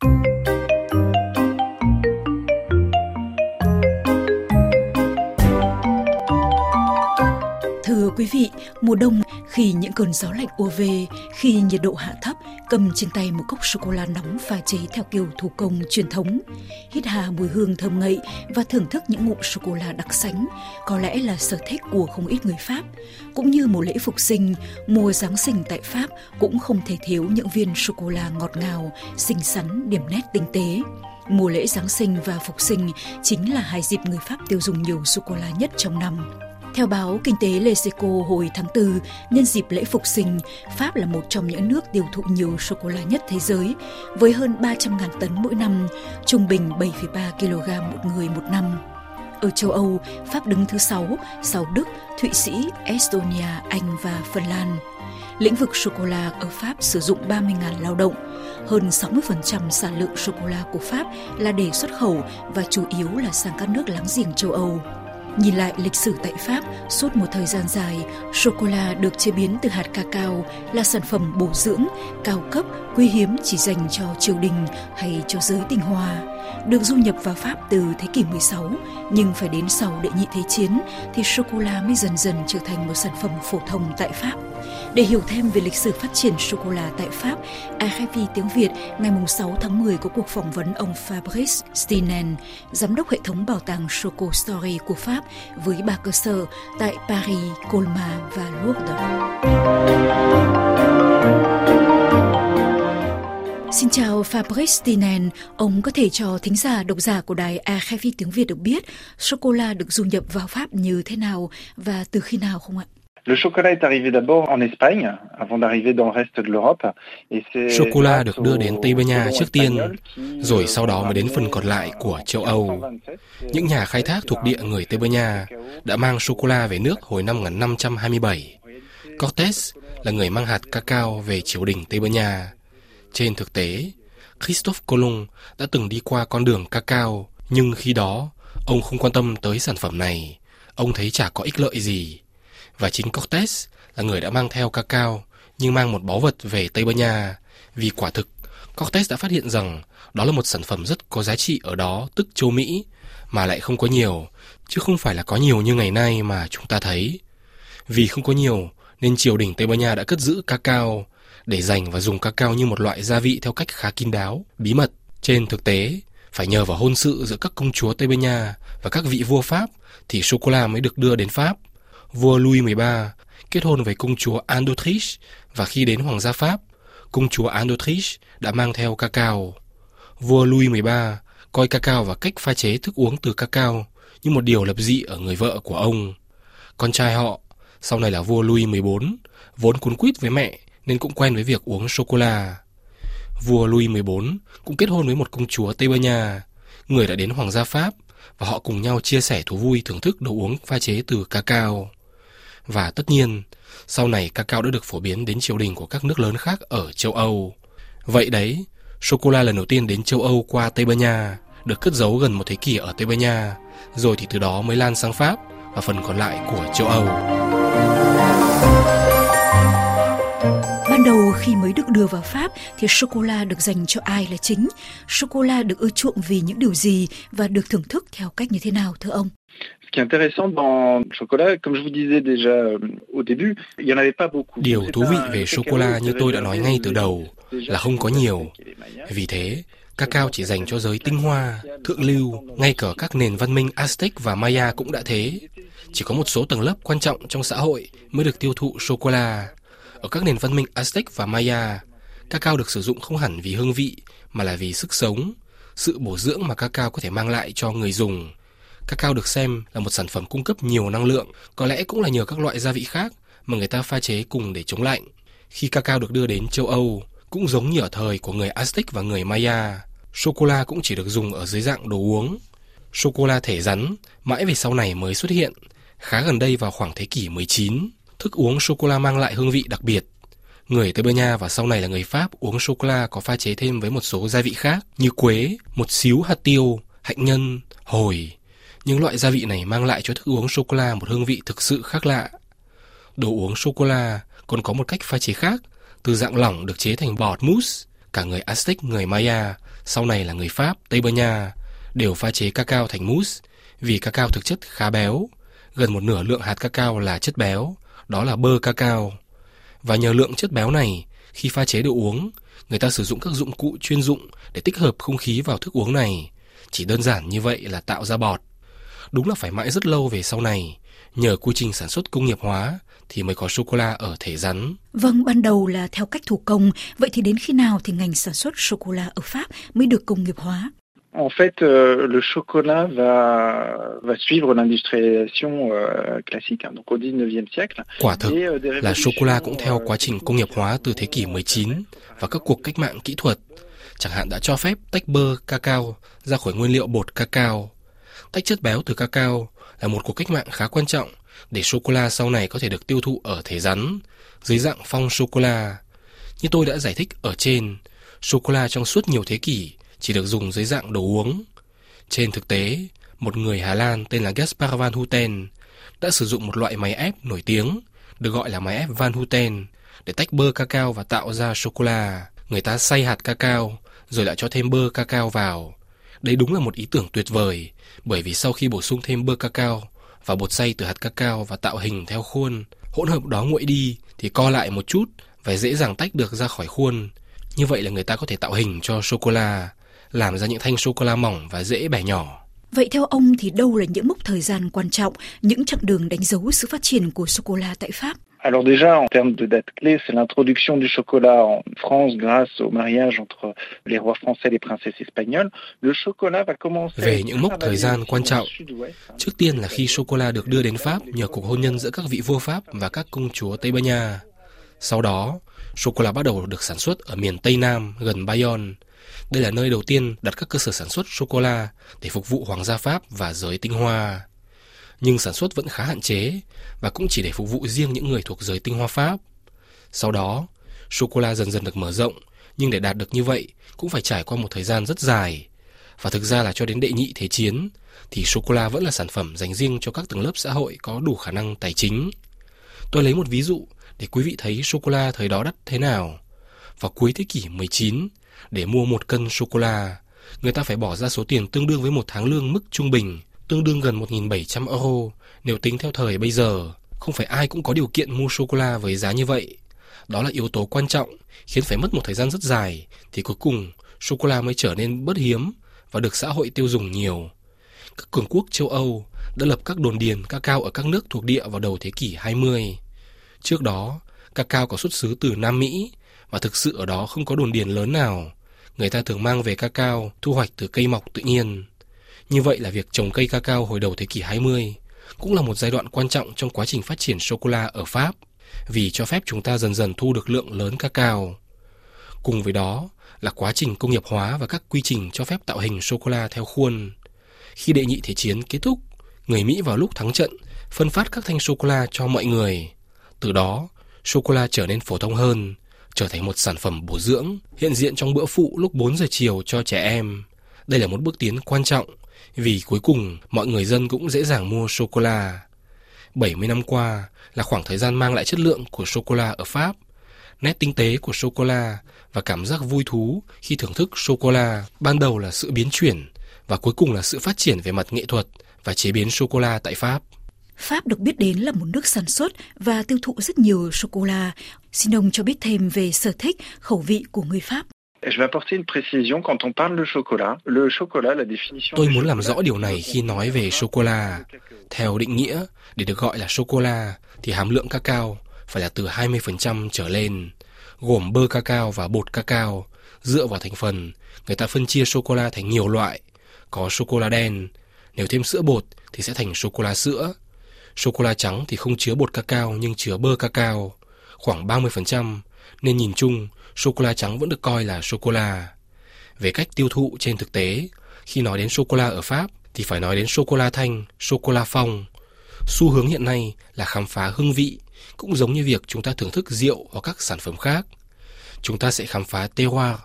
Thưa quý vị, mùa đông khi những cơn gió lạnh ùa về, khi nhiệt độ hạ thấp, cầm trên tay một cốc sô cô la nóng pha chế theo kiểu thủ công truyền thống, hít hà mùi hương thơm ngậy và thưởng thức những ngụm sô cô la đặc sánh, có lẽ là sở thích của không ít người Pháp. Cũng như mùa lễ phục sinh, mùa Giáng sinh tại Pháp cũng không thể thiếu những viên sô cô la ngọt ngào, xinh xắn, điểm nét tinh tế. Mùa lễ Giáng sinh và Phục sinh chính là hai dịp người Pháp tiêu dùng nhiều sô cô la nhất trong năm. Theo báo Kinh tế Leseco hồi tháng 4, nhân dịp lễ Phục sinh, Pháp là một trong những nước tiêu thụ nhiều sô-cô-la nhất thế giới, với hơn 300.000 tấn mỗi năm, trung bình 7,3 kg một người một năm. Ở châu Âu, Pháp đứng thứ 6, sau Đức, Thụy Sĩ, Estonia, Anh và Phần Lan. Lĩnh vực sô-cô-la ở Pháp sử dụng 30.000 lao động. Hơn 60% sản lượng sô-cô-la của Pháp là để xuất khẩu và chủ yếu là sang các nước láng giềng châu Âu. Nhìn lại lịch sử tại Pháp, suốt một thời gian dài, sô-cô-la được chế biến từ hạt cacao là sản phẩm bổ dưỡng, cao cấp, quý hiếm chỉ dành cho triều đình hay cho giới tinh hoa. Được du nhập vào Pháp từ thế kỷ 16, nhưng phải đến sau đệ nhị thế chiến thì sô-cô-la mới dần dần trở thành một sản phẩm phổ thông tại Pháp. Để hiểu thêm về lịch sử phát triển sô-cô-la tại Pháp, AFI tiếng Việt ngày 6 tháng 10 có cuộc phỏng vấn ông Fabrice Stinen, giám đốc hệ thống bảo tàng Choco Story của Pháp với ba cơ sở tại Paris, Colmar và Lourdes. Xin chào Fabrice Stinen, ông có thể cho thính giả độc giả của đài RFI tiếng Việt được biết sô-cô-la được du nhập vào Pháp như thế nào và từ khi nào không ạ? Le chocolat est arrivé d'abord en Espagne avant d'arriver dans le reste de l'Europe. Sô-cô-la được đưa đến Tây Ban Nha trước tiên, rồi sau đó mới đến phần còn lại của châu Âu. Những nhà khai thác thuộc địa người Tây Ban Nha đã mang sô-cô-la về nước hồi năm 1527. Cortés là người mang hạt cacao về triều đình Tây Ban Nha. Trên thực tế, Christophe Colomb đã từng đi qua con đường cacao, nhưng khi đó ông không quan tâm tới sản phẩm này. Ông thấy chả có ích lợi gì và chính Cortes là người đã mang theo cacao nhưng mang một báu vật về Tây Ban Nha vì quả thực Cortes đã phát hiện rằng đó là một sản phẩm rất có giá trị ở đó tức châu Mỹ mà lại không có nhiều chứ không phải là có nhiều như ngày nay mà chúng ta thấy. Vì không có nhiều nên triều đình Tây Ban Nha đã cất giữ cacao để dành và dùng cacao như một loại gia vị theo cách khá kín đáo, bí mật. Trên thực tế, phải nhờ vào hôn sự giữa các công chúa Tây Ban Nha và các vị vua Pháp thì sô-cô-la mới được đưa đến Pháp vua Louis XIII kết hôn với công chúa Anne d'Autriche và khi đến Hoàng gia Pháp, công chúa Anne d'Autriche đã mang theo cacao. Vua Louis XIII coi cacao và cách pha chế thức uống từ cacao như một điều lập dị ở người vợ của ông. Con trai họ, sau này là vua Louis XIV, vốn cuốn quýt với mẹ nên cũng quen với việc uống sô-cô-la. Vua Louis XIV cũng kết hôn với một công chúa Tây Ban Nha, người đã đến Hoàng gia Pháp và họ cùng nhau chia sẻ thú vui thưởng thức đồ uống pha chế từ cacao. Và tất nhiên, sau này cacao đã được phổ biến đến triều đình của các nước lớn khác ở châu Âu. Vậy đấy, sô-cô-la lần đầu tiên đến châu Âu qua Tây Ban Nha, được cất giấu gần một thế kỷ ở Tây Ban Nha, rồi thì từ đó mới lan sang Pháp và phần còn lại của châu Âu. Ban đầu khi mới được đưa vào Pháp thì sô-cô-la được dành cho ai là chính? Sô-cô-la được ưa chuộng vì những điều gì và được thưởng thức theo cách như thế nào thưa ông? Điều thú vị về sô-cô-la như tôi đã nói ngay từ đầu là không có nhiều. Vì thế, cacao chỉ dành cho giới tinh hoa, thượng lưu, ngay cả các nền văn minh Aztec và Maya cũng đã thế. Chỉ có một số tầng lớp quan trọng trong xã hội mới được tiêu thụ sô-cô-la. Ở các nền văn minh Aztec và Maya, cacao được sử dụng không hẳn vì hương vị mà là vì sức sống, sự bổ dưỡng mà cacao có thể mang lại cho người dùng. Cacao được xem là một sản phẩm cung cấp nhiều năng lượng, có lẽ cũng là nhờ các loại gia vị khác mà người ta pha chế cùng để chống lạnh. Khi cacao được đưa đến châu Âu, cũng giống như ở thời của người Aztec và người Maya, sô-cô-la cũng chỉ được dùng ở dưới dạng đồ uống. Sô-cô-la thể rắn mãi về sau này mới xuất hiện, khá gần đây vào khoảng thế kỷ 19. Thức uống sô-cô-la mang lại hương vị đặc biệt. Người Tây Ban Nha và sau này là người Pháp uống sô-cô-la có pha chế thêm với một số gia vị khác như quế, một xíu hạt tiêu, hạnh nhân, hồi. Những loại gia vị này mang lại cho thức uống sô-cô-la một hương vị thực sự khác lạ. Đồ uống sô-cô-la còn có một cách pha chế khác, từ dạng lỏng được chế thành bọt mousse, cả người Aztec, người Maya, sau này là người Pháp, Tây Ban Nha, đều pha chế cacao thành mousse vì cacao thực chất khá béo. Gần một nửa lượng hạt cacao là chất béo, đó là bơ cacao. Và nhờ lượng chất béo này, khi pha chế đồ uống, người ta sử dụng các dụng cụ chuyên dụng để tích hợp không khí vào thức uống này. Chỉ đơn giản như vậy là tạo ra bọt. Đúng là phải mãi rất lâu về sau này, nhờ quy trình sản xuất công nghiệp hóa thì mới có sô-cô-la ở thể rắn. Vâng, ban đầu là theo cách thủ công, vậy thì đến khi nào thì ngành sản xuất sô-cô-la ở Pháp mới được công nghiệp hóa? En fait, euh, le chocolat va, va suivre l'industrialisation euh, classique, hein, donc au 19e siècle. Quả thực euh, là sô-cô-la cũng theo quá trình công nghiệp hóa từ thế kỷ 19 và các cuộc cách mạng kỹ thuật, chẳng hạn đã cho phép tách bơ cacao ra khỏi nguyên liệu bột cacao. Tách chất béo từ cacao là một cuộc cách mạng khá quan trọng để sô-cô-la sau này có thể được tiêu thụ ở thể rắn, dưới dạng phong sô-cô-la. Như tôi đã giải thích ở trên, sô-cô-la trong suốt nhiều thế kỷ chỉ được dùng dưới dạng đồ uống. Trên thực tế, một người Hà Lan tên là Gaspar van Houten đã sử dụng một loại máy ép nổi tiếng được gọi là máy ép Van Houten để tách bơ cacao và tạo ra sô-cô-la. Người ta xay hạt cacao rồi lại cho thêm bơ cacao vào. Đây đúng là một ý tưởng tuyệt vời bởi vì sau khi bổ sung thêm bơ cacao và bột xay từ hạt cacao và tạo hình theo khuôn, hỗn hợp đó nguội đi thì co lại một chút và dễ dàng tách được ra khỏi khuôn. Như vậy là người ta có thể tạo hình cho sô-cô-la làm ra những thanh sô-cô-la mỏng và dễ bẻ nhỏ. Vậy theo ông thì đâu là những mốc thời gian quan trọng, những chặng đường đánh dấu sự phát triển của sô-cô-la tại Pháp? Alors déjà, en termes de date clé, c'est l'introduction du chocolat en France grâce au mariage entre les rois français et les princesses espagnoles. Le chocolat va commencer Về những mốc thời gian quan trọng, trước tiên là khi sô-cô-la được đưa đến Pháp nhờ cuộc hôn nhân giữa các vị vua Pháp và các công chúa Tây Ban Nha. Sau đó, sô-cô-la bắt đầu được sản xuất ở miền Tây Nam gần Bayonne. Đây là nơi đầu tiên đặt các cơ sở sản xuất sô-cô-la để phục vụ hoàng gia Pháp và giới tinh hoa. Nhưng sản xuất vẫn khá hạn chế và cũng chỉ để phục vụ riêng những người thuộc giới tinh hoa Pháp. Sau đó, sô-cô-la dần dần được mở rộng, nhưng để đạt được như vậy cũng phải trải qua một thời gian rất dài. Và thực ra là cho đến đệ nhị thế chiến, thì sô-cô-la vẫn là sản phẩm dành riêng cho các tầng lớp xã hội có đủ khả năng tài chính. Tôi lấy một ví dụ để quý vị thấy sô-cô-la thời đó đắt thế nào. Vào cuối thế kỷ 19, để mua một cân sô-cô-la, người ta phải bỏ ra số tiền tương đương với một tháng lương mức trung bình, tương đương gần 1.700 euro nếu tính theo thời bây giờ. Không phải ai cũng có điều kiện mua sô-cô-la với giá như vậy. Đó là yếu tố quan trọng, khiến phải mất một thời gian rất dài, thì cuối cùng sô-cô-la mới trở nên bớt hiếm và được xã hội tiêu dùng nhiều. Các cường quốc châu Âu đã lập các đồn điền cacao ở các nước thuộc địa vào đầu thế kỷ 20. Trước đó, cacao có xuất xứ từ Nam Mỹ và thực sự ở đó không có đồn điền lớn nào. Người ta thường mang về cacao thu hoạch từ cây mọc tự nhiên. Như vậy là việc trồng cây cacao hồi đầu thế kỷ 20 cũng là một giai đoạn quan trọng trong quá trình phát triển sô-cô-la ở Pháp vì cho phép chúng ta dần dần thu được lượng lớn cacao. Cùng với đó là quá trình công nghiệp hóa và các quy trình cho phép tạo hình sô-cô-la theo khuôn. Khi đệ nhị thế chiến kết thúc, người Mỹ vào lúc thắng trận phân phát các thanh sô-cô-la cho mọi người. Từ đó, sô-cô-la trở nên phổ thông hơn, trở thành một sản phẩm bổ dưỡng hiện diện trong bữa phụ lúc 4 giờ chiều cho trẻ em. Đây là một bước tiến quan trọng vì cuối cùng mọi người dân cũng dễ dàng mua sô-cô-la. 70 năm qua là khoảng thời gian mang lại chất lượng của sô-cô-la ở Pháp. Nét tinh tế của sô-cô-la và cảm giác vui thú khi thưởng thức sô-cô-la ban đầu là sự biến chuyển và cuối cùng là sự phát triển về mặt nghệ thuật và chế biến sô-cô-la tại Pháp. Pháp được biết đến là một nước sản xuất và tiêu thụ rất nhiều sô-cô-la. Xin ông cho biết thêm về sở thích, khẩu vị của người Pháp. Tôi muốn làm rõ điều này khi nói về sô-cô-la. Theo định nghĩa, để được gọi là sô-cô-la thì hàm lượng cacao phải là từ 20% trở lên, gồm bơ cacao và bột cacao. Dựa vào thành phần, người ta phân chia sô-cô-la thành nhiều loại. Có sô-cô-la đen, nếu thêm sữa bột thì sẽ thành sô-cô-la sữa. Sô-cô-la trắng thì không chứa bột cacao nhưng chứa bơ cacao, khoảng 30%, nên nhìn chung, sô-cô-la trắng vẫn được coi là sô-cô-la. Về cách tiêu thụ trên thực tế, khi nói đến sô-cô-la ở Pháp thì phải nói đến sô-cô-la thanh, sô-cô-la phong. Xu hướng hiện nay là khám phá hương vị, cũng giống như việc chúng ta thưởng thức rượu hoặc các sản phẩm khác. Chúng ta sẽ khám phá terroir,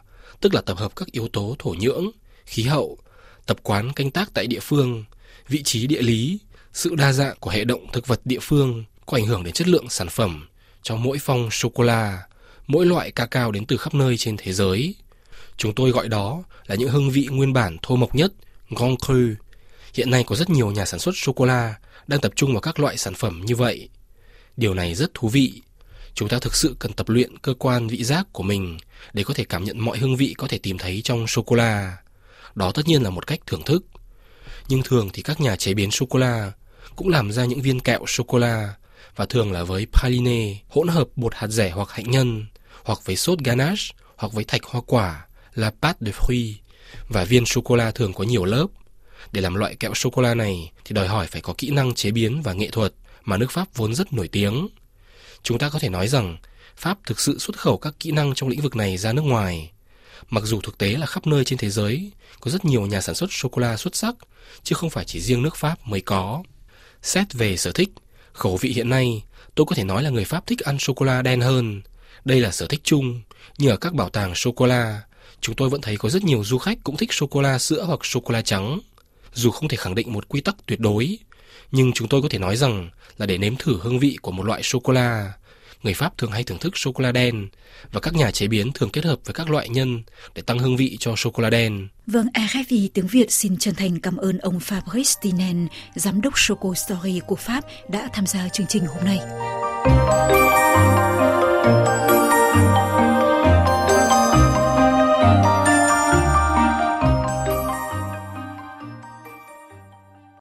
tức là tập hợp các yếu tố thổ nhưỡng, khí hậu, tập quán canh tác tại địa phương, vị trí địa lý, sự đa dạng của hệ động thực vật địa phương có ảnh hưởng đến chất lượng sản phẩm trong mỗi phong sô-cô-la, mỗi loại cacao đến từ khắp nơi trên thế giới. Chúng tôi gọi đó là những hương vị nguyên bản thô mộc nhất, Grand Cru. Hiện nay có rất nhiều nhà sản xuất sô-cô-la đang tập trung vào các loại sản phẩm như vậy. Điều này rất thú vị. Chúng ta thực sự cần tập luyện cơ quan vị giác của mình để có thể cảm nhận mọi hương vị có thể tìm thấy trong sô-cô-la. Đó tất nhiên là một cách thưởng thức. Nhưng thường thì các nhà chế biến sô-cô-la cũng làm ra những viên kẹo sô-cô-la và thường là với praline hỗn hợp bột hạt rẻ hoặc hạnh nhân hoặc với sốt ganache hoặc với thạch hoa quả là pâte de fruits và viên sô-cô-la thường có nhiều lớp. Để làm loại kẹo sô-cô-la này thì đòi hỏi phải có kỹ năng chế biến và nghệ thuật mà nước Pháp vốn rất nổi tiếng. Chúng ta có thể nói rằng Pháp thực sự xuất khẩu các kỹ năng trong lĩnh vực này ra nước ngoài. Mặc dù thực tế là khắp nơi trên thế giới có rất nhiều nhà sản xuất sô-cô-la xuất sắc, chứ không phải chỉ riêng nước Pháp mới có. Xét về sở thích, khẩu vị hiện nay, tôi có thể nói là người Pháp thích ăn sô-cô-la đen hơn. Đây là sở thích chung, như ở các bảo tàng sô-cô-la, chúng tôi vẫn thấy có rất nhiều du khách cũng thích sô-cô-la sữa hoặc sô-cô-la trắng. Dù không thể khẳng định một quy tắc tuyệt đối, nhưng chúng tôi có thể nói rằng là để nếm thử hương vị của một loại sô-cô-la, người Pháp thường hay thưởng thức sô-cô-la đen và các nhà chế biến thường kết hợp với các loại nhân để tăng hương vị cho sô-cô-la đen. Vâng, RFI tiếng Việt xin chân thành cảm ơn ông Fabrice Tinen, giám đốc Choco Story của Pháp đã tham gia chương trình hôm nay.